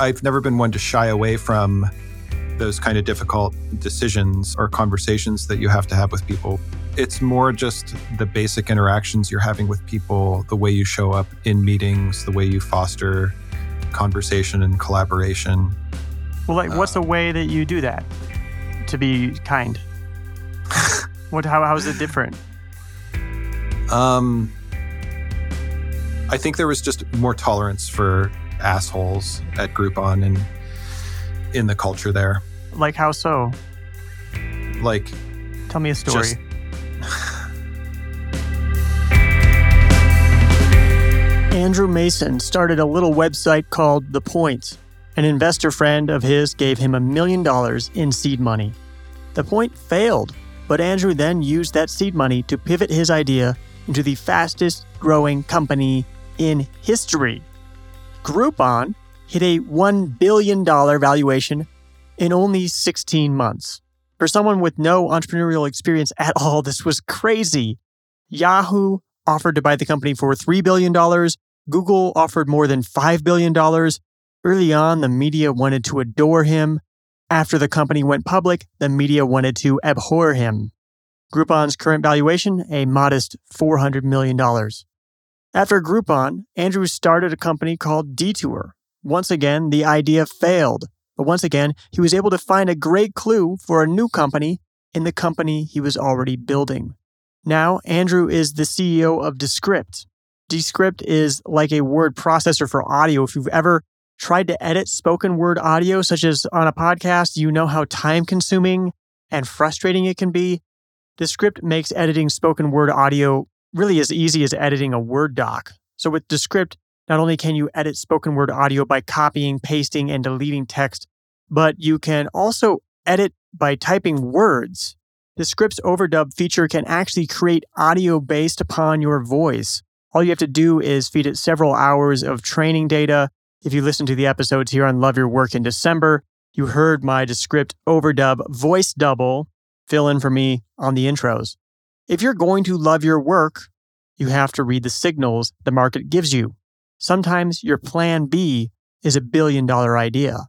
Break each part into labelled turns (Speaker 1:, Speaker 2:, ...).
Speaker 1: I've never been one to shy away from those kind of difficult decisions or conversations that you have to have with people. It's more just the basic interactions you're having with people, the way you show up in meetings, the way you foster conversation and collaboration.
Speaker 2: Well, like, what's the way that you do that to be kind? what? How? How is it different?
Speaker 1: Um, I think there was just more tolerance for assholes at Groupon and in the culture there.
Speaker 2: Like how so?
Speaker 1: Like,
Speaker 2: Tell me a story.
Speaker 1: Just-
Speaker 2: Andrew Mason started a little website called The Point. An investor friend of his gave him a million dollars in seed money. The Point failed, but Andrew then used that seed money to pivot his idea into the fastest growing company in history. Groupon hit a $1 billion valuation in only 16 months. For someone with no entrepreneurial experience at all, this was crazy. Yahoo offered to buy the company for $3 billion. Google offered more than $5 billion. Early on, the media wanted to adore him. After the company went public, the media wanted to abhor him. Groupon's current valuation, a modest $400 million. After Groupon, Andrew started a company called Detour. Once again, the idea failed, but once again, he was able to find a great clue for a new company in the company he was already building. Now, Andrew is the CEO of Descript. Descript is like a word processor for audio. If you've ever tried to edit spoken word audio, such as on a podcast, you know how time consuming and frustrating it can be. Descript makes editing spoken word audio really as easy as editing a Word doc. So with Descript, not only can you edit spoken word audio by copying, pasting, and deleting text, but you can also edit by typing words. Descript's overdub feature can actually create audio based upon your voice. All you have to do is feed it several hours of training data. If you listen to the episodes here on Love Your Work in December, you heard my Descript overdub voice double fill in for me on the intros. If you're going to love your work, you have to read the signals the market gives you. Sometimes your plan B is a billion dollar idea.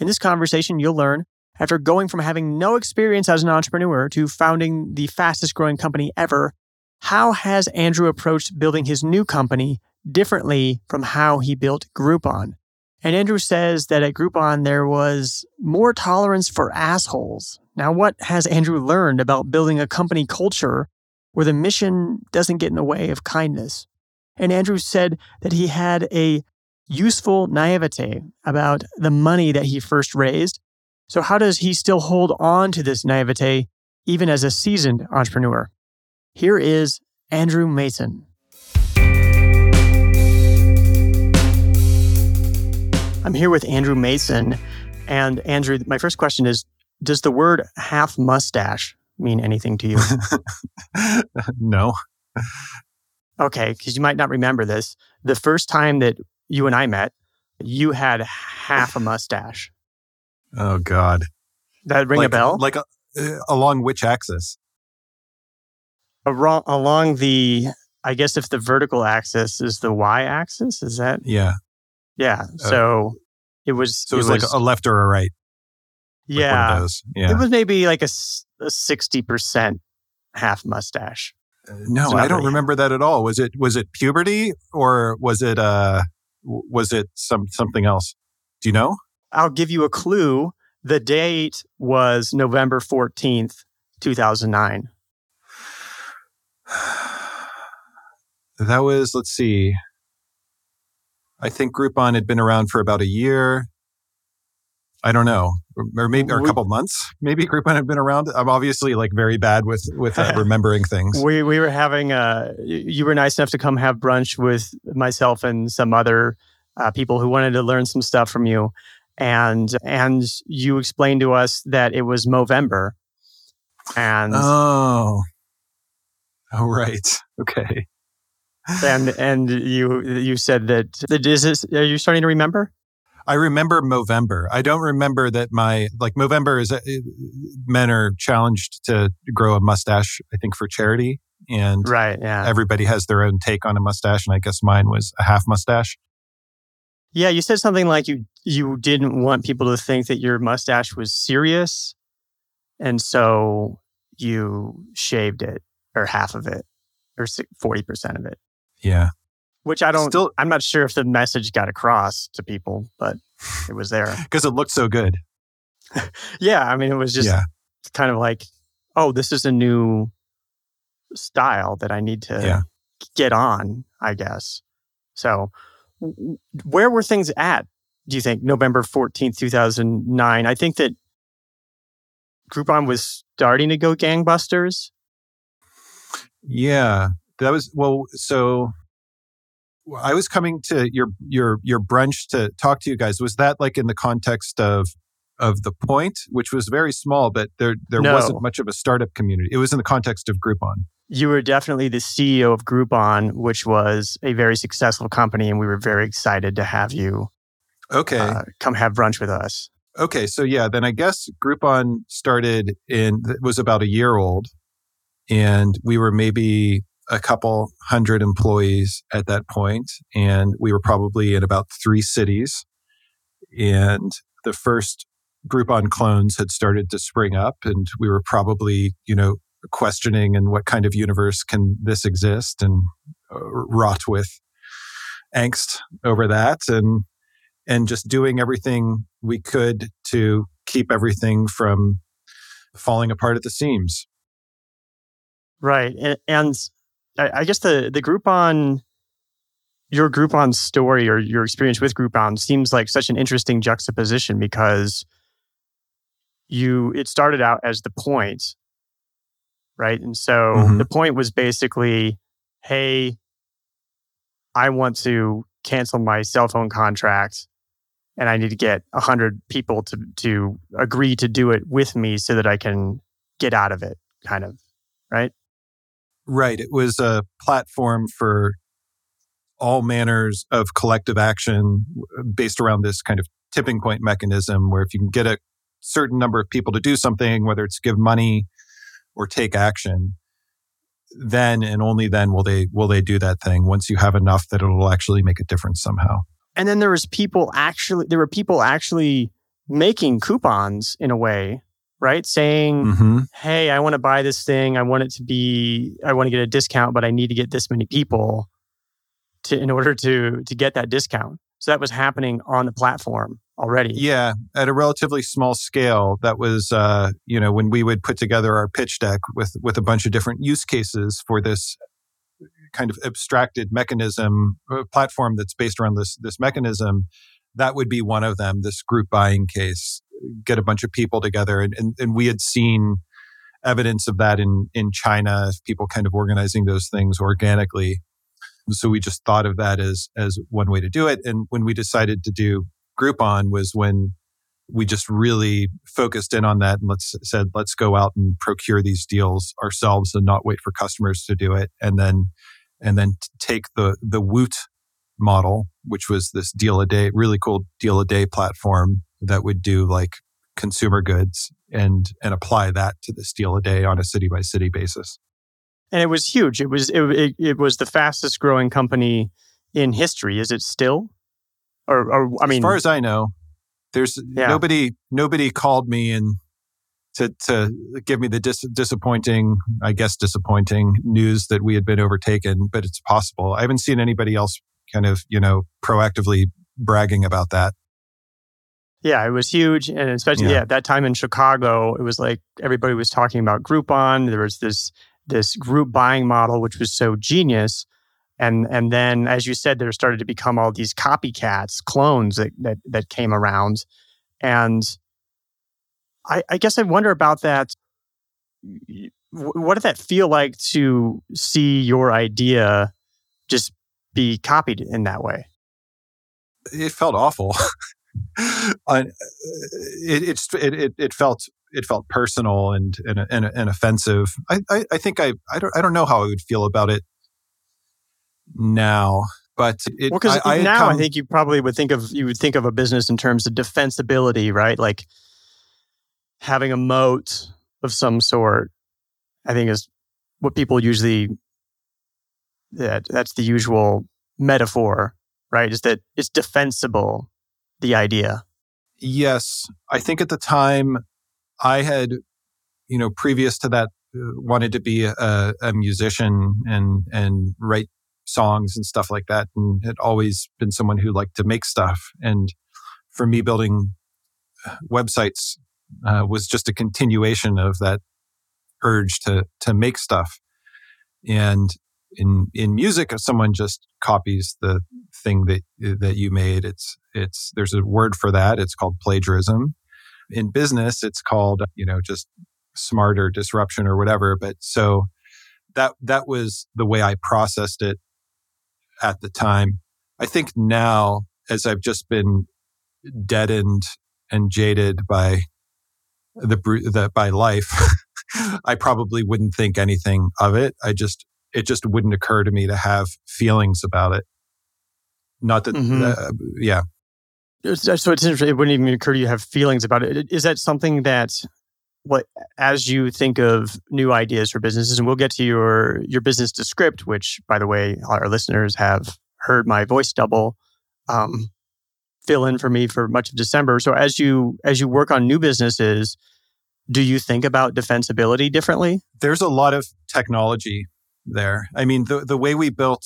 Speaker 2: In this conversation, you'll learn after going from having no experience as an entrepreneur to founding the fastest growing company ever, how has Andrew approached building his new company differently from how he built Groupon? And Andrew says that at Groupon there was more tolerance for assholes. Now, what has Andrew learned about building a company culture where the mission doesn't get in the way of kindness? And Andrew said that he had a useful naivete about the money that he first raised. So, how does he still hold on to this naivete even as a seasoned entrepreneur? Here is Andrew Mason. I'm here with Andrew Mason. And Andrew, my first question is Does the word half mustache mean anything to you?
Speaker 1: no.
Speaker 2: okay, because you might not remember this. The first time that you and I met, you had half a mustache.
Speaker 1: Oh God.
Speaker 2: That ring
Speaker 1: like,
Speaker 2: a bell?
Speaker 1: Like uh, along which axis?
Speaker 2: Along, along the, I guess if the vertical axis is the y axis, is that?
Speaker 1: Yeah.
Speaker 2: Yeah. So it was.
Speaker 1: So it was, like a left or a right. Like one of
Speaker 2: yeah.
Speaker 1: those. Yeah.
Speaker 2: It was maybe like a 60% half mustache.
Speaker 1: no, I don't
Speaker 2: really-
Speaker 1: remember that at all. Was it was it puberty or was it uh was it some something else? Do you know?
Speaker 2: I'll give you a clue. The date was November 14th, 2009.
Speaker 1: That was let's see. I think Groupon had been around for about a year. I don't know, or- maybe or a couple months. Maybe Groupon had been around. I'm obviously like very bad with with uh, remembering things.
Speaker 2: We, we were having, uh, you were nice enough to come have brunch with myself and some other uh, people who wanted to learn some stuff from you. And, and you explained to us that it was Movember. And,
Speaker 1: Oh, oh right. Okay.
Speaker 2: and, and you, you said that, that is this, are you starting to remember?
Speaker 1: I remember Movember. I don't remember that my like Movember is uh, men are challenged to grow a mustache. I think for charity, and
Speaker 2: Right. Yeah.
Speaker 1: everybody has their own take on a mustache. And I guess mine was a half mustache.
Speaker 2: Yeah, you said something like you you didn't want people to think that your mustache was serious. And so you shaved it or half of it or 40% of it.
Speaker 1: Yeah.
Speaker 2: Which I don't, Still, I'm not sure if the message got across to people, but it was there.
Speaker 1: Because it looked so good.
Speaker 2: yeah. I mean, it was just yeah. kind of like, oh, this is a new style that I need to yeah. get on, I guess. So, where were things at, do you think, November 14th, 2009? I think that Groupon was starting to go gangbusters.
Speaker 1: Yeah, that was well. So I was coming to your your your brunch to talk to you guys. Was that like in the context of of the point, which was very small, but there there no. wasn't much of a startup community. It was in the context of Groupon.
Speaker 2: You were definitely the CEO of Groupon, which was a very successful company, and we were very excited to have you.
Speaker 1: Okay, uh,
Speaker 2: come have brunch with us.
Speaker 1: Okay, so yeah, then I guess Groupon started in was about a year old, and we were maybe a couple hundred employees at that point, and we were probably in about three cities. And the first Groupon clones had started to spring up, and we were probably, you know, questioning and what kind of universe can this exist, and uh, wrought with angst over that, and and just doing everything we could to keep everything from falling apart at the seams.
Speaker 2: Right, and, and I guess the the Groupon your Groupon story or your experience with Groupon seems like such an interesting juxtaposition because you it started out as the point right and so mm-hmm. the point was basically hey i want to cancel my cell phone contract and i need to get a 100 people to to agree to do it with me so that i can get out of it kind of right
Speaker 1: right it was a platform for all manners of collective action based around this kind of tipping point mechanism where if you can get a certain number of people to do something, whether it's give money or take action, then and only then will they will they do that thing once you have enough that it'll actually make a difference somehow.
Speaker 2: And then there was people actually there were people actually making coupons in a way, right? Saying, mm-hmm. "Hey, I want to buy this thing. I want it to be I want to get a discount, but I need to get this many people to in order to to get that discount." So that was happening on the platform already.
Speaker 1: Yeah, at a relatively small scale. That was, uh, you know, when we would put together our pitch deck with with a bunch of different use cases for this kind of abstracted mechanism uh, platform that's based around this this mechanism. That would be one of them. This group buying case, get a bunch of people together, and and, and we had seen evidence of that in in China. People kind of organizing those things organically. So we just thought of that as as one way to do it. And when we decided to do Groupon was when we just really focused in on that and let's said let's go out and procure these deals ourselves and not wait for customers to do it and then and then take the the woot model which was this deal a day really cool deal a day platform that would do like consumer goods and and apply that to the deal a day on a city by city basis
Speaker 2: and it was huge it was it, it, it was the fastest growing company in history is it still or, or I mean,
Speaker 1: as far as I know, there's yeah. nobody nobody called me and to to give me the dis- disappointing, I guess, disappointing news that we had been overtaken. But it's possible. I haven't seen anybody else kind of you know proactively bragging about that.
Speaker 2: Yeah, it was huge, and especially yeah. yeah, that time in Chicago, it was like everybody was talking about Groupon. There was this this group buying model, which was so genius. And and then as you said there started to become all these copycats clones that that, that came around. And I, I guess i wonder about that. What did that feel like to see your idea just be copied in that way?
Speaker 1: It felt awful it, it, it, it felt it felt personal and and, and, and offensive. I, I, I think I I don't I don't know how I would feel about it now. But
Speaker 2: it, well, because now come, I think you probably would think of you would think of a business in terms of defensibility, right? Like having a moat of some sort. I think is what people usually that that's the usual metaphor, right? Is that it's defensible, the idea.
Speaker 1: Yes. I think at the time I had, you know, previous to that, uh, wanted to be a, a musician and, and write songs and stuff like that. And had always been someone who liked to make stuff. And for me, building uh, websites uh, was just a continuation of that urge to to make stuff. And in in music, if someone just copies the thing that that you made, it's it's there's a word for that. It's called plagiarism. In business, it's called you know just smarter disruption or whatever. But so that that was the way I processed it at the time. I think now, as I've just been deadened and jaded by the, the by life, I probably wouldn't think anything of it. I just it just wouldn't occur to me to have feelings about it. Not that, mm-hmm. uh, yeah.
Speaker 2: So it's interesting. It wouldn't even occur to you to have feelings about it. Is that something that, what as you think of new ideas for businesses, and we'll get to your your business Descript, which, by the way, our listeners have heard my voice double um, fill in for me for much of December. So as you as you work on new businesses, do you think about defensibility differently?
Speaker 1: There's a lot of technology there. I mean, the, the way we built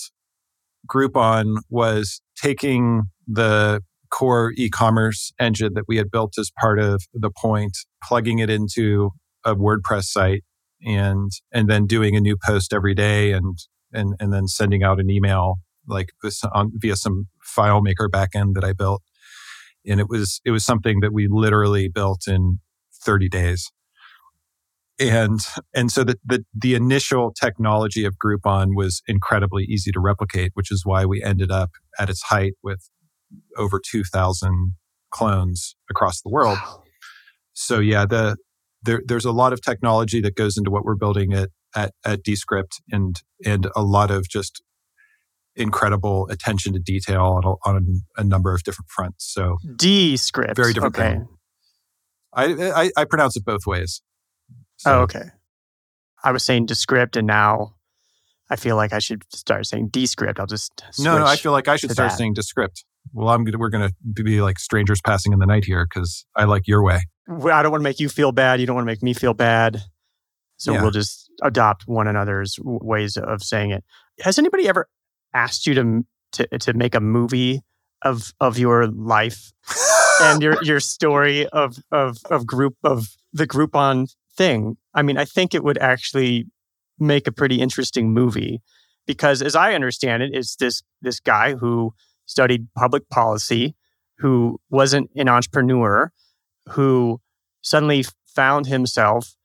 Speaker 1: Groupon was taking the core e-commerce engine that we had built as part of the point, plugging it into a WordPress site and and then doing a new post every day and and and then sending out an email like this on, via some FileMaker backend that I built. And it was it was something that we literally built in 30 days and and so the, the, the initial technology of Groupon was incredibly easy to replicate, which is why we ended up at its height with over two thousand clones across the world. Wow. So yeah, the there, there's a lot of technology that goes into what we're building at at, at Descript, and and a lot of just incredible attention to detail on a, on a number of different fronts. So
Speaker 2: Descript,
Speaker 1: very different okay. thing. I, I, I pronounce it both ways.
Speaker 2: So. Oh, okay. I was saying Descript, and now I feel like I should start saying Descript. I'll just
Speaker 1: no, no. I feel like I should start that. saying Descript. Well, I'm gonna, we're going to be like strangers passing in the night here because I like your way.
Speaker 2: I don't want to make you feel bad. You don't want to make me feel bad. So yeah. we'll just adopt one another's ways of saying it. Has anybody ever asked you to to, to make a movie of of your life and your your story of of of group of the Groupon thing. I mean, I think it would actually make a pretty interesting movie because as I understand it, it's this this guy who studied public policy, who wasn't an entrepreneur, who suddenly found himself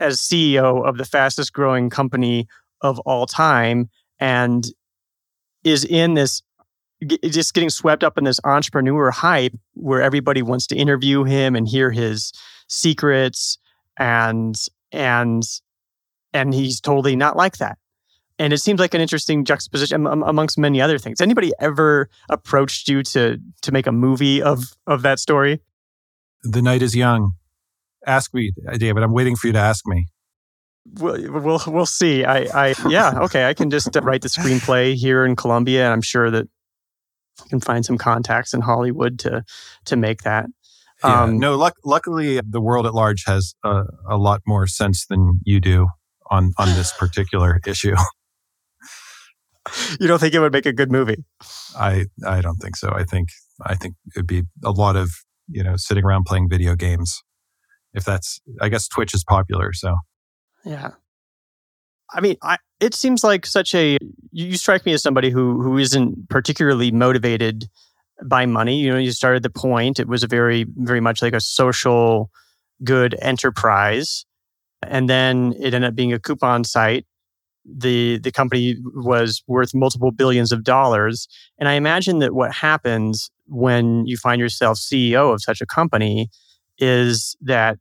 Speaker 2: as CEO of the fastest growing company of all time and is in this just getting swept up in this entrepreneur hype where everybody wants to interview him and hear his secrets and and and he's totally not like that and it seems like an interesting juxtaposition amongst many other things. Anybody ever approached you to to make a movie of of that story?
Speaker 1: The night is young. Ask me uh, david. I'm waiting for you to ask me.
Speaker 2: We'll we'll, we'll see. I i yeah okay. I can just uh, write the screenplay here in Colombia and i'm sure that I can find some contacts in hollywood to to make that.
Speaker 1: Yeah. Um, no, luck, luckily, the world at large has a, a lot more sense than you do on on this particular issue.
Speaker 2: You don't think it would make a good movie?
Speaker 1: I I don't think so. I think I think it'd be a lot of you know sitting around playing video games. If that's, I guess Twitch is popular, so
Speaker 2: yeah. I mean, I, it seems like such a. You strike me as somebody who who isn't particularly motivated by money. You know, you started the point. It was a very, very much like a social good enterprise. And then it ended up being a coupon site. The the company was worth multiple billions of dollars. And I imagine that what happens when you find yourself CEO of such a company is that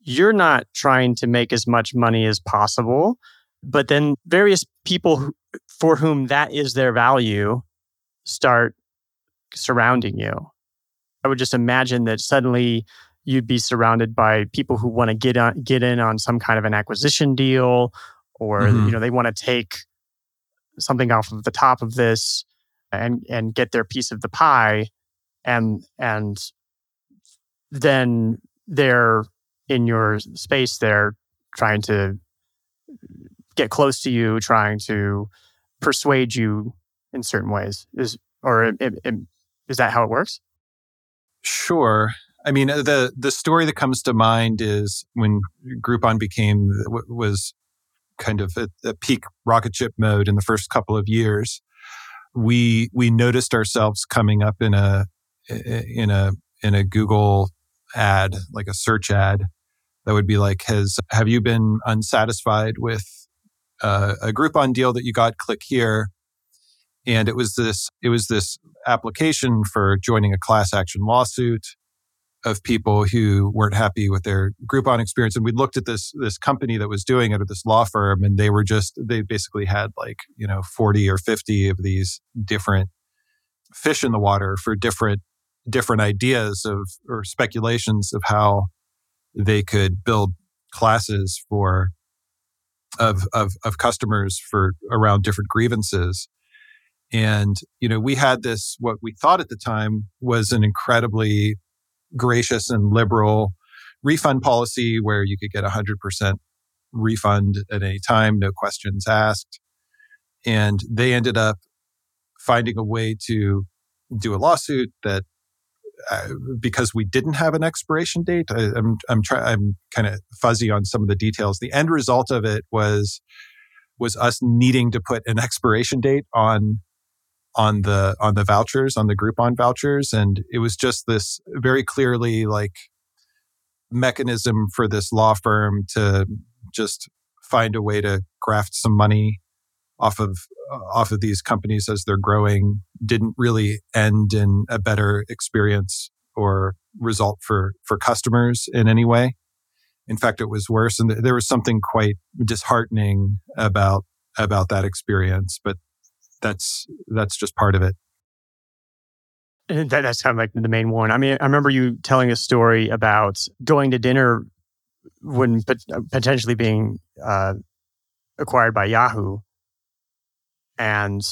Speaker 2: you're not trying to make as much money as possible, but then various people who, for whom that is their value start surrounding you. I would just imagine that suddenly you'd be surrounded by people who want to get on, get in on some kind of an acquisition deal, or mm-hmm. you know they want to take something off of the top of this and and get their piece of the pie, and and then they're in your space. They're trying to get close to you, trying to persuade you in certain ways. Is or it, it, is that how it works?
Speaker 1: Sure. I mean, the the story that comes to mind is when Groupon became was kind of a peak rocket ship mode in the first couple of years. We we noticed ourselves coming up in a in a in a Google ad, like a search ad, that would be like, "Has have you been unsatisfied with uh, a Groupon deal that you got? Click here." And it was this it was this application for joining a class action lawsuit of people who weren't happy with their Groupon experience. And we looked at this this company that was doing it, or this law firm, and they were just they basically had like you know forty or fifty of these different fish in the water for different different ideas of or speculations of how they could build classes for of of of customers for around different grievances. And you know, we had this what we thought at the time was an incredibly gracious and liberal refund policy where you could get 100% refund at any time, no questions asked. And they ended up finding a way to do a lawsuit that uh, because we didn't have an expiration date, I, am I'm trying I'm kind of fuzzy on some of the details. The end result of it was was us needing to put an expiration date on on the on the vouchers on the Groupon vouchers, and it was just this very clearly like mechanism for this law firm to just find a way to graft some money off of uh, off of these companies as they're growing didn't really end in a better experience or result for for customers in any way. In fact it was worse and there was something quite disheartening about about that experience but that's that's just part of it.
Speaker 2: And that, that's kind of like the main one. I mean, I remember you telling a story about going to dinner when potentially being uh, acquired by Yahoo, and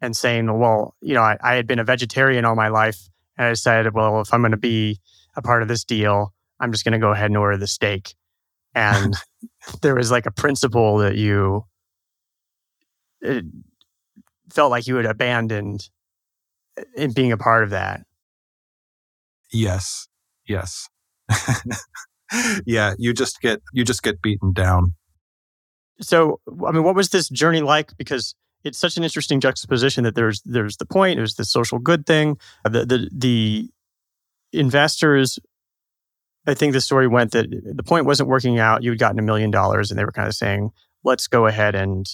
Speaker 2: and saying, well, you know, I, I had been a vegetarian all my life, and I decided, well, if I'm going to be a part of this deal, I'm just going to go ahead and order the steak. And there was like a principle that you it, felt like you had abandoned uh, in being a part of that.
Speaker 1: Yes. Yes. yeah, you just get you just get beaten down.
Speaker 2: So, I mean, what was this journey like because it's such an interesting juxtaposition that there's there's the point, there's the social good thing, the the the investors I think the story went that the point wasn't working out. You had gotten a million dollars, and they were kind of saying, "Let's go ahead and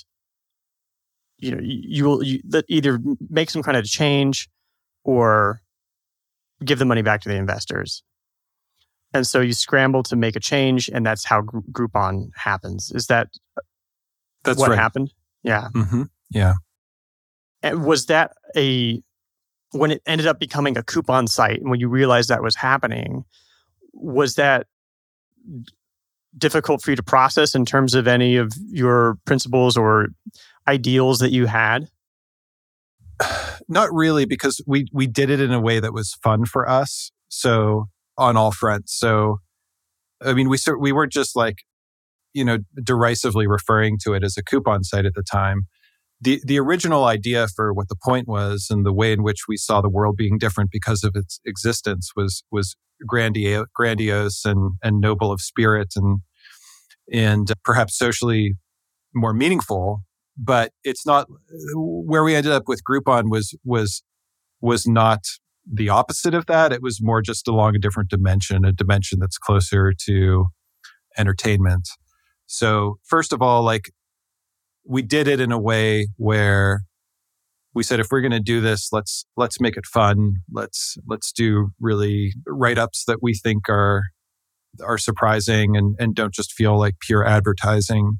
Speaker 2: you know you will you, either make some kind of change or give the money back to the investors. And so you scramble to make a change and that's how groupon happens. Is that
Speaker 1: that's
Speaker 2: what
Speaker 1: right.
Speaker 2: happened? Yeah.
Speaker 1: Mm-hmm. yeah.
Speaker 2: And was that a when it ended up becoming a coupon site and when you realized that was happening was that difficult for you to process in terms of any of your principles or ideals that you had?
Speaker 1: Not really, because we we did it in a way that was fun for us. So on all fronts. So, I mean, we we weren't just like, you know, derisively referring to it as a coupon site at the time. The the original idea for what the point was and the way in which we saw the world being different because of its existence was was grandiose, grandiose and and noble of spirit and and uh, perhaps socially more meaningful but it's not where we ended up with Groupon was was was not the opposite of that. It was more just along a different dimension, a dimension that's closer to entertainment. So first of all, like we did it in a way where we said if we're going to do this let's let's make it fun let's let's do really write-ups that we think are are surprising and and don't just feel like pure advertising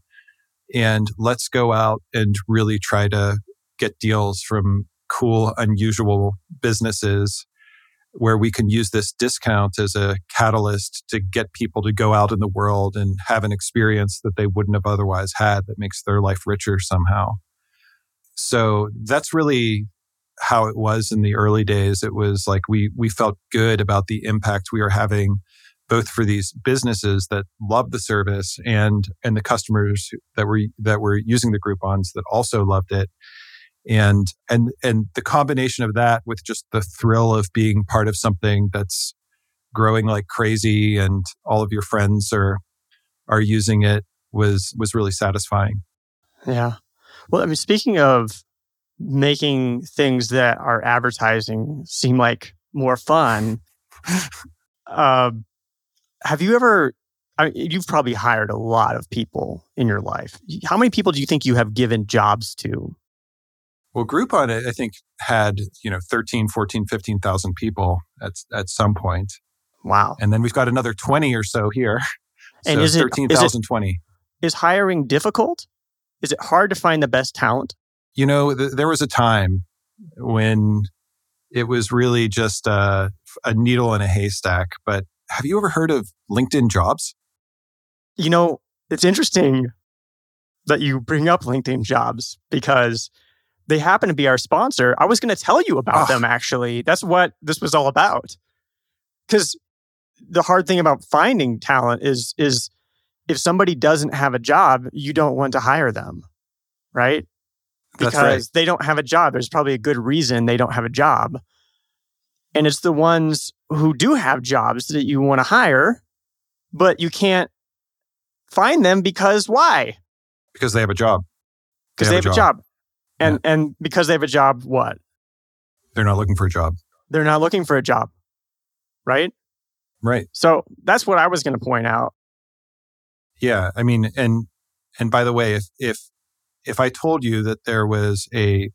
Speaker 1: and let's go out and really try to get deals from cool, unusual businesses where we can use this discount as a catalyst to get people to go out in the world and have an experience that they wouldn't have otherwise had that makes their life richer somehow. So that's really how it was in the early days. It was like we we felt good about the impact we were having both for these businesses that love the service and and the customers that were that were using the Groupons that also loved it. And and and the combination of that with just the thrill of being part of something that's growing like crazy and all of your friends are are using it was was really satisfying.
Speaker 2: Yeah. Well, I mean, speaking of making things that are advertising seem like more fun, uh, have you ever? I mean, you've probably hired a lot of people in your life. How many people do you think you have given jobs to?
Speaker 1: Well, Groupon, I think, had, you know, 13, 14, 15,000 people at, at some point.
Speaker 2: Wow.
Speaker 1: And then we've got another 20 or so here.
Speaker 2: And
Speaker 1: so
Speaker 2: is it
Speaker 1: 13,020.
Speaker 2: Is hiring difficult? Is it hard to find the best talent?
Speaker 1: You know, th- there was a time when it was really just a, a needle in a haystack. But have you ever heard of LinkedIn jobs?
Speaker 2: You know, it's interesting that you bring up LinkedIn jobs because they happen to be our sponsor. I was going to tell you about
Speaker 1: Oh.
Speaker 2: them actually. That's what this was all about. Cuz the hard thing about finding talent is is if somebody doesn't have a job, you don't want to hire them. Right? Because
Speaker 1: right.
Speaker 2: they don't have a job. There's probably a good reason they don't have a job. And it's the ones who do have jobs that you want to hire, but you can't find them because why?
Speaker 1: Because they have a job.
Speaker 2: Because they, have a job. And and because they have a job, what?
Speaker 1: They're not looking for a job.
Speaker 2: They're not looking for a job. Right?
Speaker 1: Right.
Speaker 2: So that's what I was going to point out.
Speaker 1: Yeah. I mean, and and by the way, if if if I told you that there was a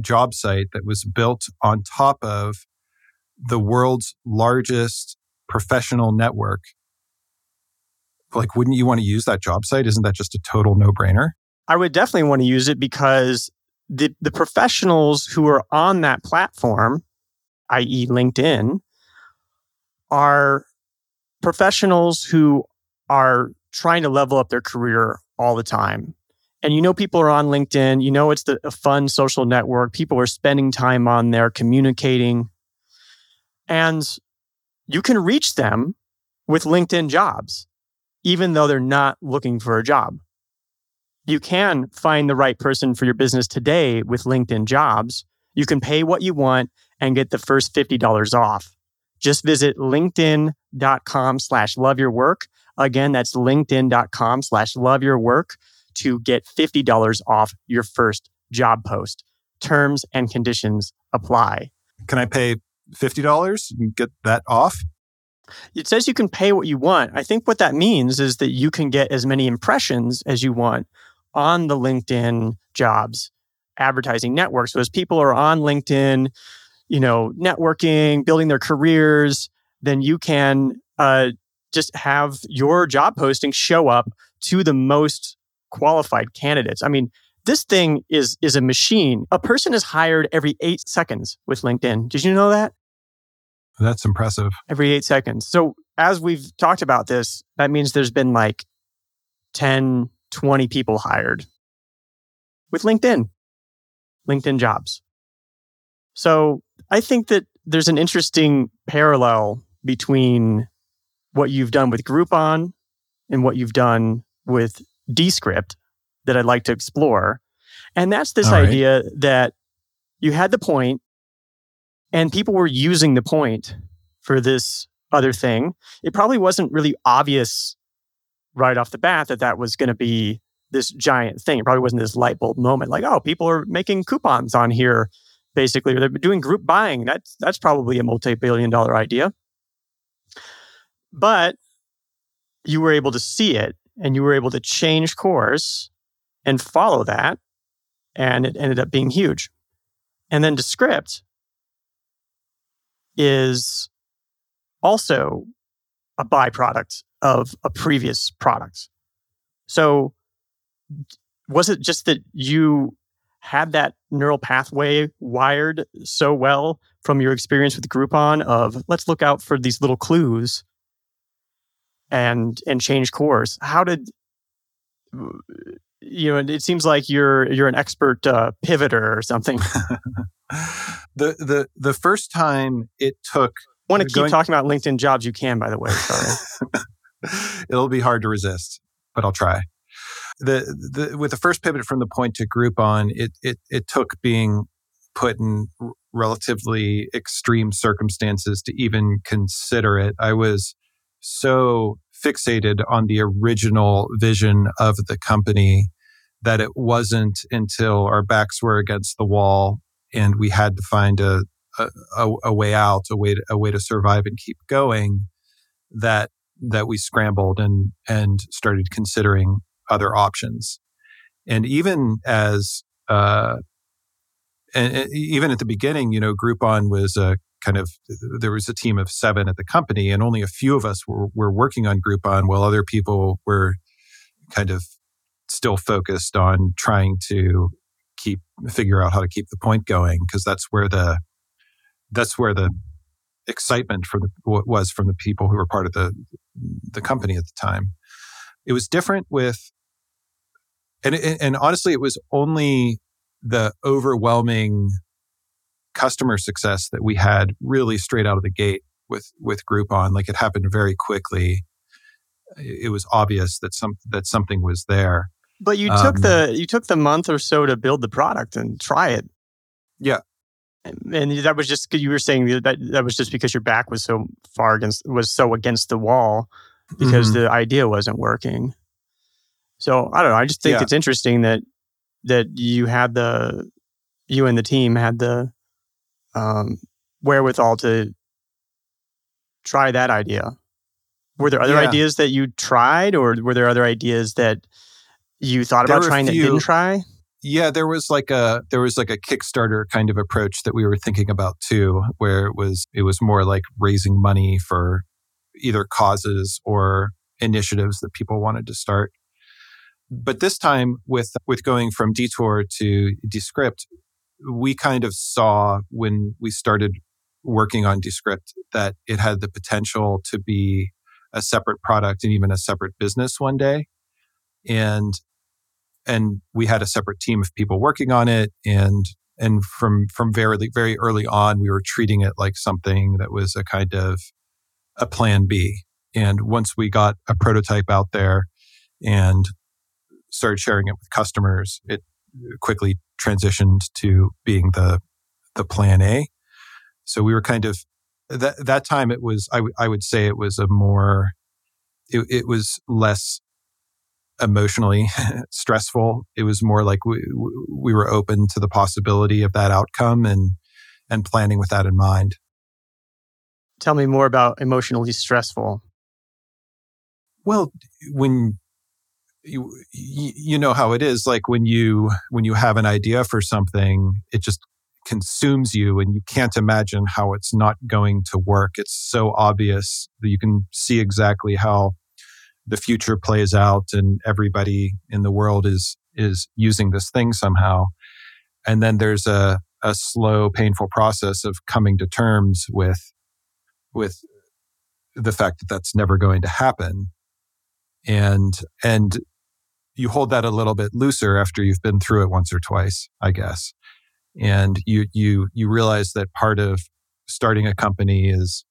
Speaker 1: job site that was built on top of the world's largest professional network, like wouldn't you want to use that job site? Isn't that just a total no-brainer?
Speaker 2: I would definitely want to use it because the the professionals who are on that platform, i.e., LinkedIn, are professionals who are trying to level up their career all the time. And you know, people are on LinkedIn. You know, it's the, a fun social network. People are spending time on there, communicating, and you can reach them with LinkedIn jobs, even though they're not looking for a job you can find the right person for your business today with LinkedIn jobs. You can pay what you want and get the first $50 off. Just visit linkedin.com slash love your work. Again, that's linkedin.com slash love your work to get $50 off your first job post. Terms and conditions apply.
Speaker 1: Can I pay fifty dollars and get that off?
Speaker 2: It says you can pay what you want. I think what that means is that you can get as many impressions as you want on the LinkedIn jobs advertising network. So as people are on LinkedIn, you know, networking, building their careers, then you can uh, just have your job posting show up to the most qualified candidates. I mean, this thing is is a machine. A person is hired every eight seconds with LinkedIn. Did you know that?
Speaker 1: That's impressive.
Speaker 2: every eight seconds. So as we've talked about this, that means there's been like 10, 20 people hired with LinkedIn, LinkedIn jobs. So I think that there's an interesting parallel between what you've done with Groupon and what you've done with Descript that I'd like to explore. And that's this
Speaker 1: right.
Speaker 2: idea that you had the point and people were using the point for this other thing. It probably wasn't really obvious right off the bat that that was going to be this giant thing. It probably wasn't this light bulb moment like, oh, people are making coupons on here, basically, or they're doing group buying. That's that's probably a multi-billion dollar idea. But you were able to see it and you were able to change course and follow that. And it ended up being huge. And then Descript is also a byproduct of a previous product. So, was it just that you had that neural pathway wired so well from your experience with Groupon of let's look out for these little clues and and change course? How did you know? It seems like you're you're an expert uh, pivoter or something.
Speaker 1: The the the first time it took
Speaker 2: I want to uh, keep going, talking about LinkedIn jobs you can, by the way. Sorry.
Speaker 1: It'll be hard to resist, but I'll try. The, the with the first pivot from the point to Groupon, it it it took being put in relatively extreme circumstances to even consider it. I was so fixated on the original vision of the company that it wasn't until our backs were against the wall and we had to find a a, a way out, a way to, a way to survive and keep going, that that we scrambled and and started considering other options. And even as uh, and, even at the beginning, you know, Groupon was a kind of there was a team of seven at the company, and only a few of us were, were working on Groupon, while other people were kind of still focused on trying to keep figure out how to keep the point going because that's where the that's where the excitement for the was from the people who were part of the the company at the time. It was different with, and and honestly, it was only the overwhelming customer success that we had really straight out of the gate with with Groupon. Like it happened very quickly. It was obvious that some that something was there.
Speaker 2: But you took um, the you took the month or so to build the product and try it.
Speaker 1: Yeah,
Speaker 2: and that was just you were saying that that was just because your back was so far against was so against the wall because mm-hmm. the idea wasn't working. So I don't know. I just think yeah. it's interesting that that you had the you and the team had the um, wherewithal to try that idea. Were there other yeah. ideas that you tried, or were there other ideas that you thought about trying few, that didn't try?
Speaker 1: Yeah, there was like a there was like a Kickstarter kind of approach that we were thinking about too, where it was it was more like raising money for either causes or initiatives that people wanted to start. But this time with with going from Detour to Descript, we kind of saw when we started working on Descript that it had the potential to be a separate product and even a separate business one day. And and we had a separate team of people working on it and and from from very very early on we were treating it like something that was a kind of a plan B. And once we got a prototype out there and started sharing it with customers it quickly transitioned to being the the plan A. So we were kind of that that time it was I, w- I would say it was a more it, it was less emotionally stressful. It was more like we, we were open to the possibility of that outcome and, and planning with that in mind.
Speaker 2: Tell me more about emotionally stressful.
Speaker 1: Well, when you, you know how it is like when you when you have an idea for something it just consumes you and you can't imagine how it's not going to work it's so obvious that you can see exactly how the future plays out and everybody in the world is is using this thing somehow. And then there's a a slow painful process of coming to terms with with the fact that that's never going to happen. And and you hold that a little bit looser after you've been through it once or twice i guess. And you you you realize that part of starting a company is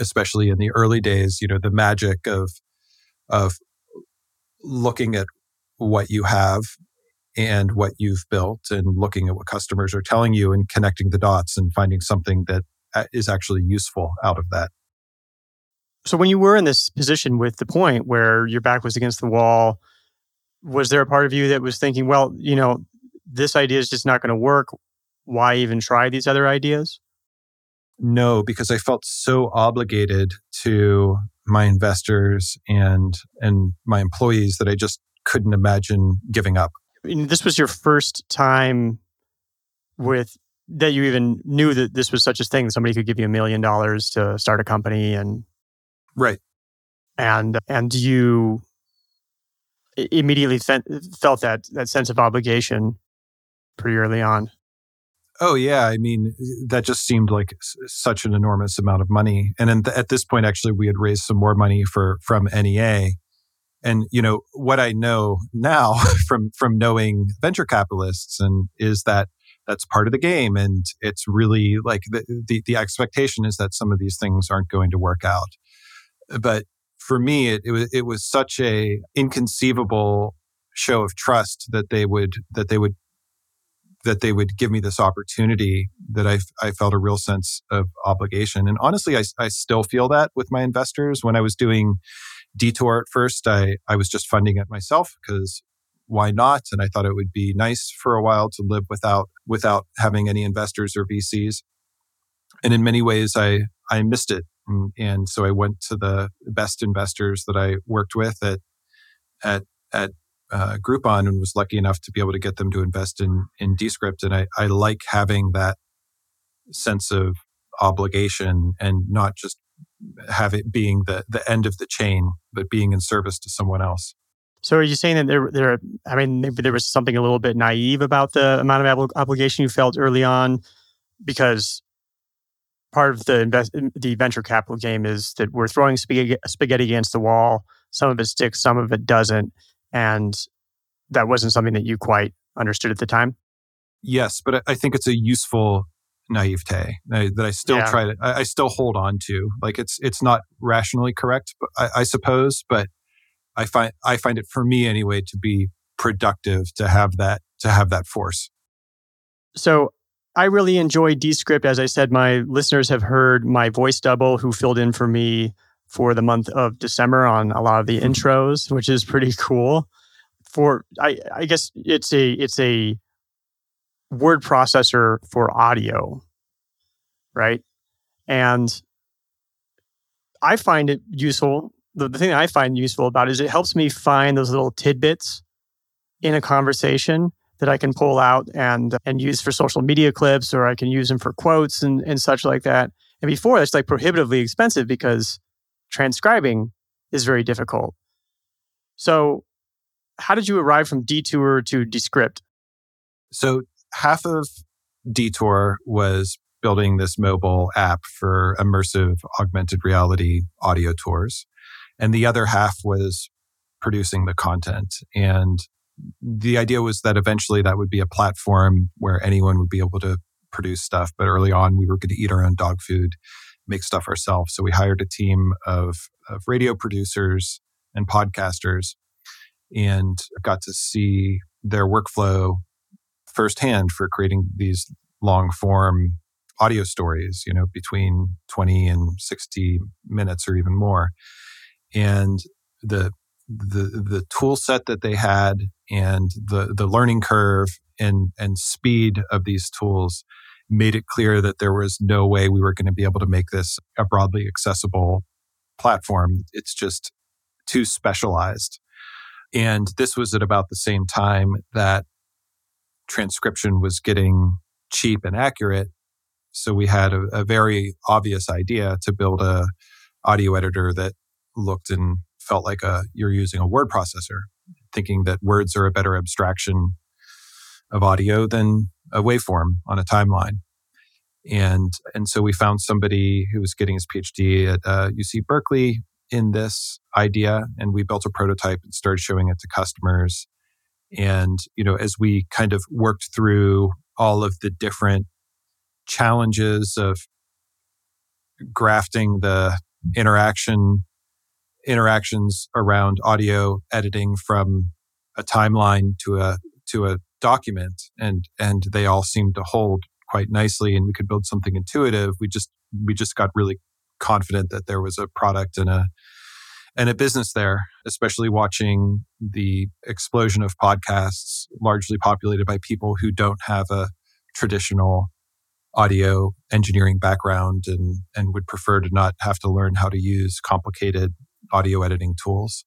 Speaker 1: especially in the early days you know the magic of of looking at what you have and what you've built and looking at what customers are telling you and connecting the dots and finding something that uh, actually useful out of that.
Speaker 2: So when you were in this position with the point where your back was against the wall, was there a part of you that was thinking, well, you know, this idea is just not going to work. Why even try these other ideas?
Speaker 1: No, because I felt so obligated to my investors and and my employees that I just couldn't imagine giving up.
Speaker 2: I mean, this was your first time with that you even knew that this was such a thing. Somebody could give you a million dollars to start a company and
Speaker 1: right.
Speaker 2: And and you immediately felt that that sense of obligation pretty early on.
Speaker 1: Oh yeah, I mean that just seemed like such an enormous amount of money. And th- at this point, actually, we had raised some more money for from NEA. And you know what I know now from from knowing venture capitalists and is that that's part of the game. And it's really like the, the, the expectation is that some of these things aren't going to work out. But for me, it, it was, it was such a inconceivable show of trust that they would, that they would that they would give me this opportunity that I, I felt a real sense of obligation. And honestly, I, I still feel that with my investors. When I was doing Detour at first, I, I was just funding it myself because why not? And I thought it would be nice for a while to live without without having any investors or VCs. And in many ways, I I missed it, and, and so I went to the best investors that I worked with at at at uh, Groupon and was lucky enough to be able to get them to invest in in Descript. And I, I like having that sense of obligation and not just have it being the the end of the chain, but being in service to someone else.
Speaker 2: So are you saying that there, there? I mean, maybe there was something a little bit naive about the amount of obligation you felt early on, because part of the invest, the venture capital game is that we're throwing spaghetti, spaghetti against the wall. Some of it sticks, some of it doesn't, and that wasn't something that you quite understood at the time.
Speaker 1: Yes, but I think it's a useful naivete uh, that I still yeah. try to, I, still hold on to. Like it's it's not rationally correct, but I, I suppose, but I find I find it for me anyway to be productive to have that to have that force.
Speaker 2: So I really enjoy Descript. As I said, my listeners have heard my voice double who filled in for me for the month of December on a lot of the mm-hmm. intros, which is pretty cool. For I, I guess it's a it's a word processor for audio, right? And I find it useful the, the thing that I find useful about it is it helps me find those little tidbits in a conversation that I can pull out and and use for social media clips or I can use them for quotes and, and such like that. And before that's like prohibitively expensive because transcribing is very difficult. So how did you arrive from Detour to Descript?
Speaker 1: So half of Detour was building this mobile app for immersive augmented reality audio tours and the other half was producing the content. And the idea was that eventually that would be a platform where anyone would be able to produce stuff. But early on, we were going to eat our own dog food, make stuff ourselves. So we hired a team of, of radio producers and podcasters and got to see their workflow firsthand for creating these long form audio stories, you know, between 20 and 60 minutes or even more and the the the tool set that they had and the the learning curve and and speed of these tools made it clear that there was no way we were going to be able to make this a broadly accessible platform. It's just too specialized. And this was at about the same time that transcription was getting cheap and accurate. So we had a, a very obvious idea to build a audio editor that looked and felt like a you're using a word processor, thinking that words are a better abstraction of audio than a waveform on a timeline. And and so we found somebody who was getting his PhD at uh, UC Berkeley in this idea, and we built a prototype and started showing it to customers. And you know, as we kind of worked through all of the different challenges of grafting the interaction interactions around audio editing from a timeline to a to a document and and they all seemed to hold quite nicely and we could build something intuitive we just we just got really confident that there was a product and a and a business there especially watching the explosion of podcasts largely populated by people who don't have a traditional audio engineering background and and would prefer to not have to learn how to use complicated audio editing tools.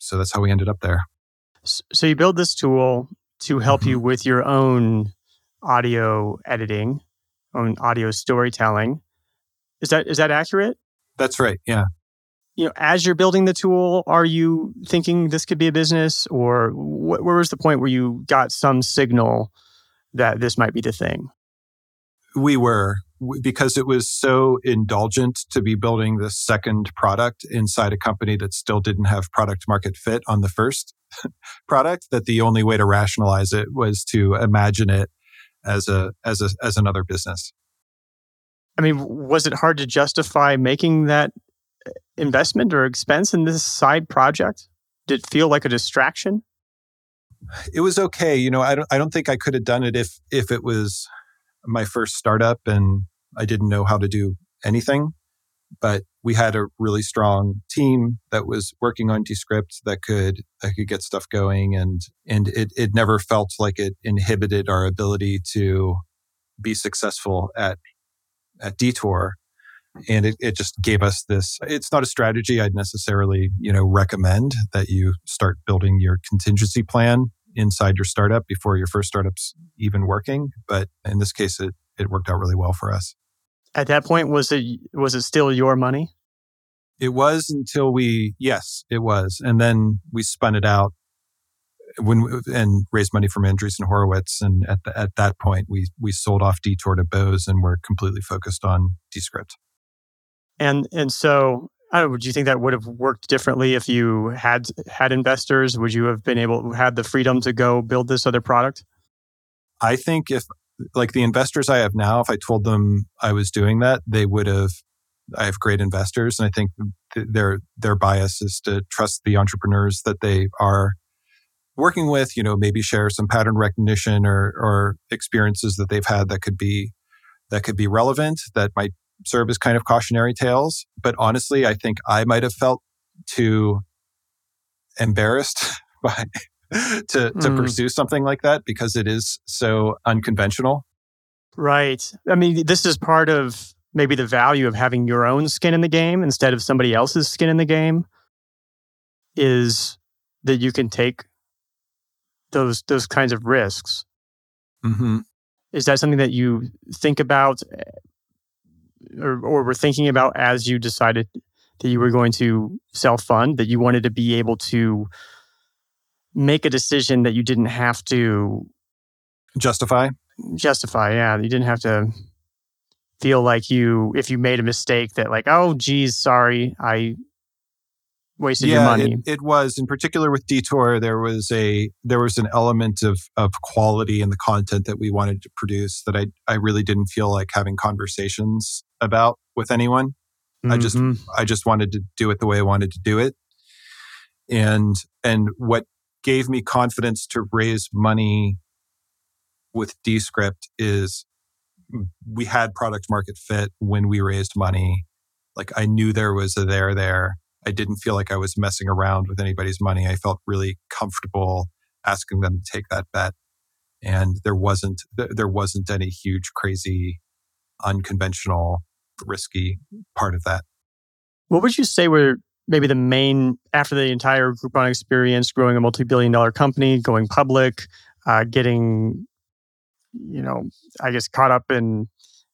Speaker 1: So that's how we ended up there.
Speaker 2: So you build this tool to help mm-hmm. you with your own audio editing, own audio storytelling. Is that is that accurate?
Speaker 1: That's right. Yeah.
Speaker 2: You know, as you're building the tool, are you thinking this could be a business, or wh- where was the point where you got some signal that this might be the thing?
Speaker 1: We were because it was so indulgent to be building the second product inside a company that still didn't have product market fit on the first product that the only way to rationalize it was to imagine it as a as a as another business.
Speaker 2: I mean, was it hard to justify making that uh, investment or expense in this side project? Did it feel like a distraction?
Speaker 1: It was okay. You know, I don't I don't think I could have done it if if it was my first startup and I didn't know how to do anything. But we had a really strong team that was working on Descript that could that could get stuff going and and it it never felt like it inhibited our ability to be successful at at Detour. And it, it just gave us this it's not a strategy I'd necessarily, you know, recommend that you start building your contingency plan inside your startup before your first startup's even working. But in this case it it worked out really well for us.
Speaker 2: At that point, was it was it still your money?
Speaker 1: It was until we yes, it was, and then we spun it out when and raised money from Andreessen Horowitz, and at the, at that point we we sold off Detour to Bose, and we're completely focused on Descript.
Speaker 2: And and so, I don't know, would you think that would have worked differently if you had had investors? Would you have been able had the freedom to go build this other product?
Speaker 1: I think if like the investors I have now, if I told them I was doing that, they would have. I have great investors, and I think their their bias is to trust the entrepreneurs that they are working with. You know, maybe share some pattern recognition or or experiences that they've had that could be that could be relevant, that might serve as kind of cautionary tales. But honestly, I think I might have felt too embarrassed by to to mm. pursue something like that because it is so unconventional.
Speaker 2: Right. I mean, this is part of maybe the value of having your own skin in the game instead of somebody else's skin in the game is that you can take those those kinds of risks.
Speaker 1: Mm-hmm.
Speaker 2: Is that something that you think about eh, or, or were thinking about as you decided that you were going to self fund, that you wanted to be able to make a decision that you didn't have to
Speaker 1: justify.
Speaker 2: Justify, yeah. You didn't have to feel like you, if you made a mistake, that like, oh, geez, sorry, I wasted
Speaker 1: yeah,
Speaker 2: your money.
Speaker 1: It, it was in particular with Detour. There was a there was an element of of quality in the content that we wanted to produce that I I really didn't feel like having conversations about with anyone. Mm-hmm. I just mm-hmm. I just wanted to do it the way I wanted to do it. And and what gave me confidence to raise money with Descript is we had product market fit when we raised money. Like I knew there was a there there. I didn't feel like I was messing around with anybody's money. I felt really comfortable asking them to take that bet. And there wasn't there wasn't any huge crazy unconventional risky part of that.
Speaker 2: What would you say were maybe the main after the entire Groupon experience, growing a multi-billion dollar company, going public, uh, getting, you know, I guess caught up in,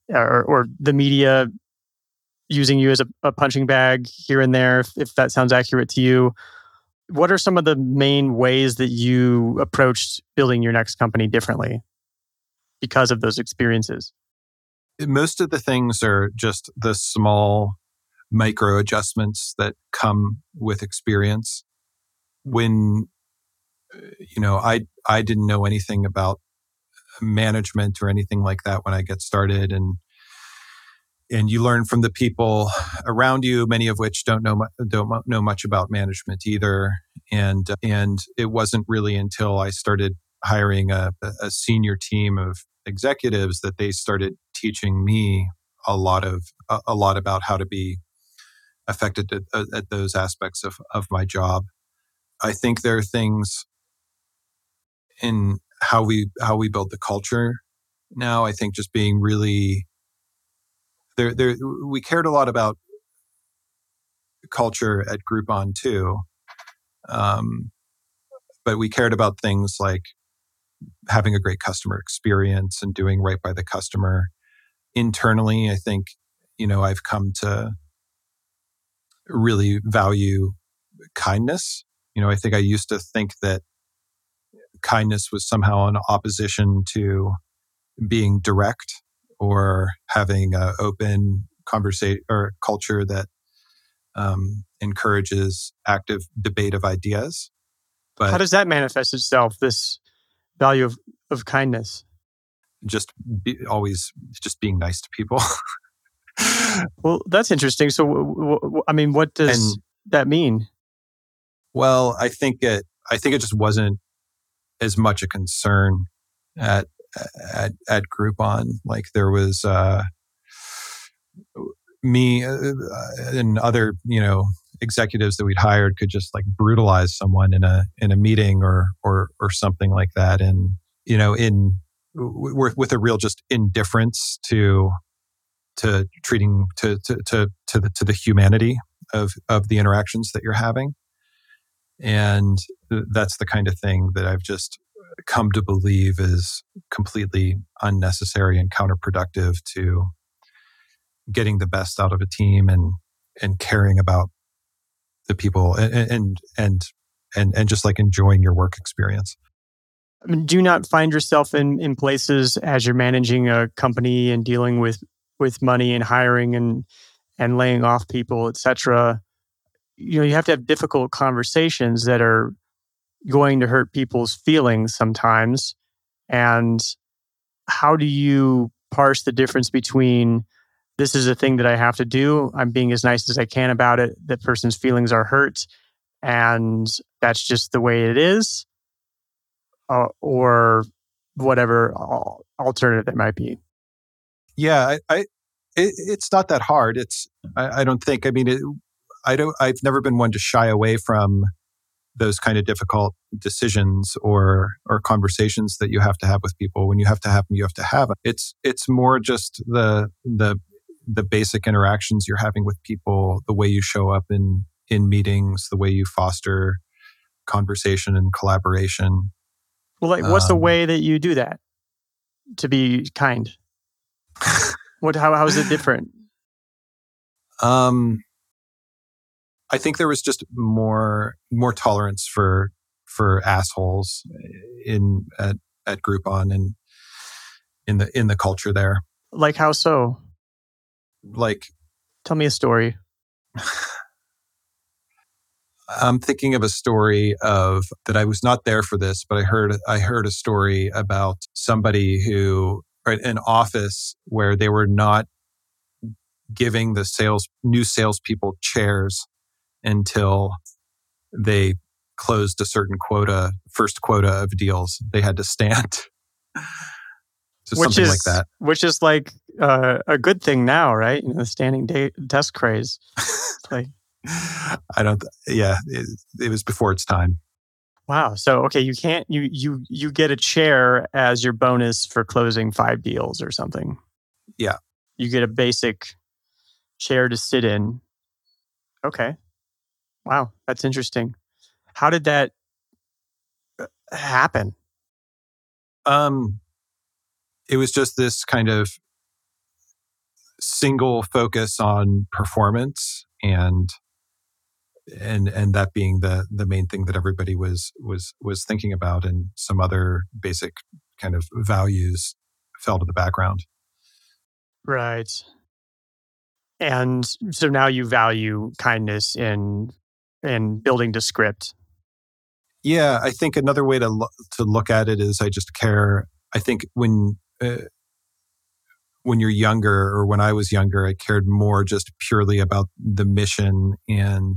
Speaker 2: or, or the media using you as a, a, punching bag here and there, if, if that sounds accurate to you. What are some of the main ways that you approached building your next company differently because of those experiences?
Speaker 1: Most of the things are just the small micro adjustments that come with experience. When uh, you know, I I didn't know anything about management or anything like that when I get started, and and you learn from the people around you, many of which don't know don't know much about management either. And and it wasn't really until I started hiring a, a senior team of executives that they started teaching me a lot of a, a lot about how to be affected at, uh, at those aspects of, of my job. I think there are things in how we how we build the culture now. I think just being really there there we cared a lot about culture at Groupon too. Um, but we cared about things like having a great customer experience and doing right by the customer. Internally, I think, you know, I've come to really value kindness. You know, I think I used to think that kindness was somehow in opposition to being direct or having an open conversation or culture that um, encourages active debate of ideas.
Speaker 2: But how does that manifest itself? This value of, of kindness.
Speaker 1: just be, always just being nice to people.
Speaker 2: well, that's interesting. So, w- w- I mean, what does and, that mean?
Speaker 1: Well, I think it. I think it just wasn't as much a concern at at at Groupon. Like there was uh, me uh, and other you know executives that we'd hired could just like brutalize someone in a in a meeting or or or something like that, and you know in with a real just indifference to to treating to to to to the, to the humanity of of the interactions that you're having and that's the kind of thing that I've just come to believe is completely unnecessary and counterproductive to getting the best out of a team and and caring about the people and and and and, and just like enjoying your work experience.
Speaker 2: Do not find yourself in in places as you're managing a company and dealing with with money and hiring and and laying off people, et cetera? You know, you have to have difficult conversations that are going to hurt people's feelings sometimes. And how do you parse the difference between this is a thing that I have to do, I'm being as nice as I can about it, that person's feelings are hurt, and that's just the way it is, uh, or whatever alternative it might be?
Speaker 1: Yeah, I, I it, it's not that hard. It's I, I don't think. I mean, it, I don't. I've never been one to shy away from those kind of difficult decisions or or conversations that you have to have with people when you have to have them you have to have them it's it's more just the the the basic interactions you're having with people the way you show up in in meetings the way you foster conversation and collaboration
Speaker 2: well like what's um, the way that you do that to be kind what how, how is it different
Speaker 1: um I think there was just more more tolerance for for assholes in at at Groupon and in the in the culture there.
Speaker 2: Like how so?
Speaker 1: Like
Speaker 2: tell me a story.
Speaker 1: I'm thinking of a story of that I was not there for this, but I heard I heard a story about somebody who an office where they were not giving the sales new salespeople chairs until they closed a certain quota, first quota of deals they had to stand.
Speaker 2: so which is, like that. Which is like uh, a good thing now, right? You know, the standing day, desk craze. like,
Speaker 1: I don't. Yeah, it, it was before its time.
Speaker 2: Wow. So okay, you can't you you you get a chair as your bonus for closing five deals or something.
Speaker 1: Yeah.
Speaker 2: You get a basic chair to sit in. Okay. Wow, that's interesting. How did that uh, happen?
Speaker 1: Um, it was just this kind of single focus on performance and and and that being the the main thing that everybody was was was thinking about and some other basic kind of values fell to the background
Speaker 2: right and so now you value kindness in and building Descript?
Speaker 1: Yeah, I think another way to lo- to look at it is I just care. I think when uh, when you're younger or when I was younger, I cared more just purely about the mission and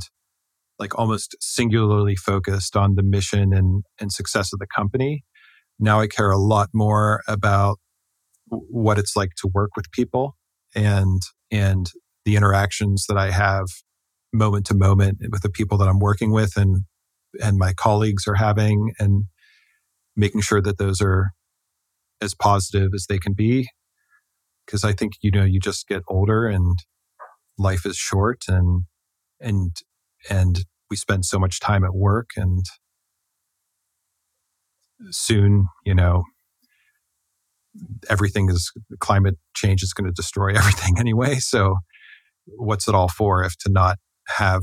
Speaker 1: like almost singularly focused on the mission and and success of the company. Now I care a lot more about what it's like to work with people and and the interactions that I have moment to moment with the people that I'm working with and and my colleagues are having and making sure that those are as positive as they can be because I think you know you just get older and life is short and and and we spend so much time at work and soon you know everything is climate change is going to destroy everything anyway so what's it all for if to not have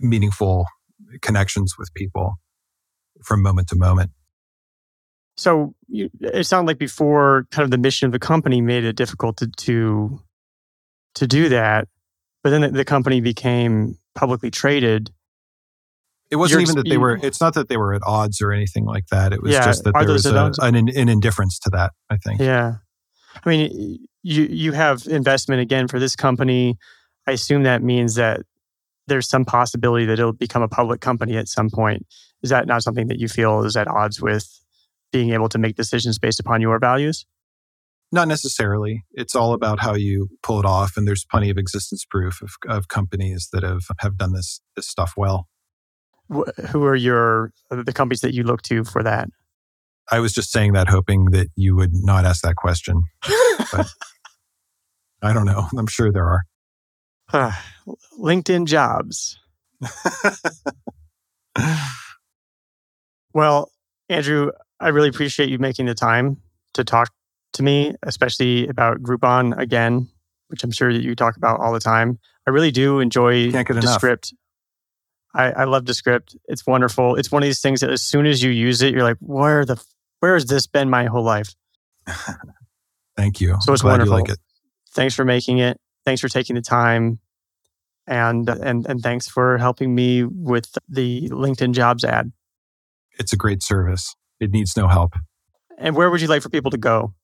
Speaker 1: meaningful connections with people from moment to moment.
Speaker 2: So you, it sounded like before, kind of the mission of the company made it difficult to to, to do that. But then the, the company became publicly traded.
Speaker 1: It wasn't even that they were. It's not that they were at odds or anything like that. It was
Speaker 2: Yeah,
Speaker 1: just that there was a, an, an indifference to that. I think.
Speaker 2: Yeah. I mean, you you have investment again for this company. I assume that means that there's some possibility that it'll become a public company at some point. Is that not something that you feel is at odds with being able to make decisions based upon your values?
Speaker 1: Not necessarily. It's all about how you pull it off, and there's plenty of existence proof of, of companies that have have done this this stuff well.
Speaker 2: Who are your the companies that you look to for that?
Speaker 1: I was just saying that, hoping that you would not ask that question. I don't know. I'm sure there are.
Speaker 2: LinkedIn jobs. Well, Andrew, I really appreciate you making the time to talk to me, especially about Groupon again, which I'm sure that you talk about all the time. I really do enjoy. Descript. I, I love Descript. It's wonderful. It's one of these things that as soon as you use it, you're like, where the where has this been my whole life?
Speaker 1: Thank you.
Speaker 2: So it's
Speaker 1: glad
Speaker 2: wonderful.
Speaker 1: like it.
Speaker 2: Thanks for making it. Thanks for taking the time. And and and thanks for helping me with the LinkedIn jobs ad.
Speaker 1: It's a great service. It needs no help.
Speaker 2: And where would you like for people to go?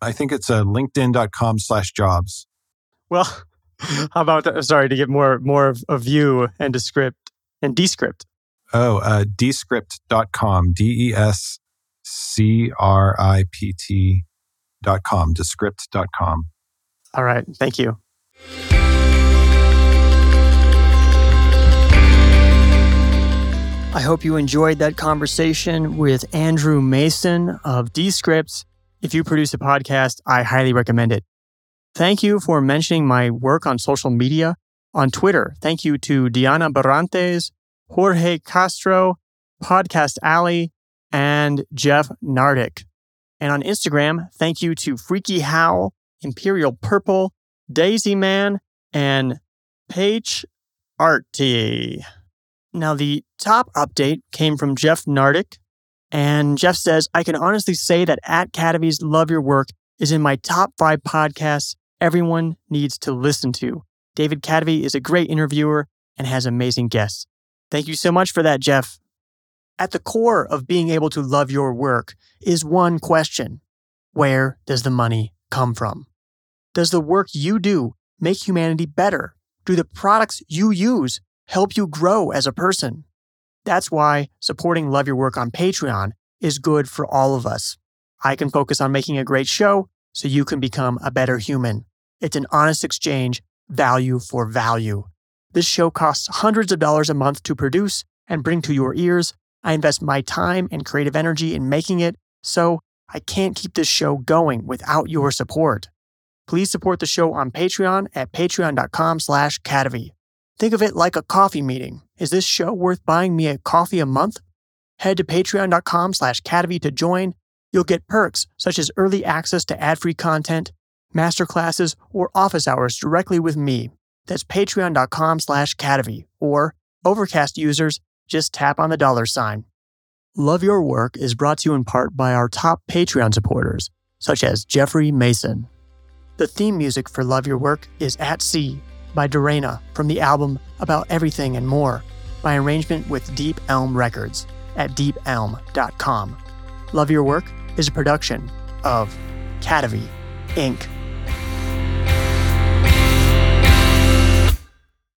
Speaker 1: I think it's uh, linkedin.com slash jobs.
Speaker 2: Well, how about that? Sorry to get more more of a view and Descript and Descript.
Speaker 1: Oh, uh, descript.com, D E S C R I P T dot com, descript.com.
Speaker 2: All right, thank you. I hope you enjoyed that conversation with Andrew Mason of Descript. If you produce a podcast, I highly recommend it. Thank you for mentioning my work on social media. On Twitter, thank you to Diana Barrantes, Jorge Castro, Podcast Alley, and Jeff Nardick. And on Instagram, thank you to Freaky Howl, Imperial Purple, Daisy Man, and Paige Arty. Now, the top update came from Jeff Nardick, and Jeff says, I can honestly say that At Kadavy's Love Your Work is in my top five podcasts everyone needs to listen to. David Kadavy is a great interviewer and has amazing guests. Thank you so much for that, Jeff. At the core of being able to love your work is one question Where does the money come from? Does the work you do make humanity better? Do the products you use help you grow as a person? That's why supporting Love Your Work on Patreon is good for all of us. I can focus on making a great show so you can become a better human. It's an honest exchange, value for value. This show costs hundreds of dollars a month to produce and bring to your ears. I invest my time and creative energy in making it, so I can't keep this show going without your support. Please support the show on Patreon at patreon.com slash kadavy. Think of it like a coffee meeting. Is this show worth buying me a coffee a month? Head to patreon.com slash kadavy to join. You'll get perks such as early access to ad-free content, masterclasses, or office hours directly with me. That's patreon.com slash kadavy. Or Overcast users, just tap on the dollar sign. Love Your Work is brought to you in part by our top Patreon supporters, such as Jeffrey Mason. The theme music for Love Your Work is At Sea by Dorena from the album About Everything and More by arrangement with Deep Elm Records at deepelm.com. Love Your Work is a production of Kadavy Inc.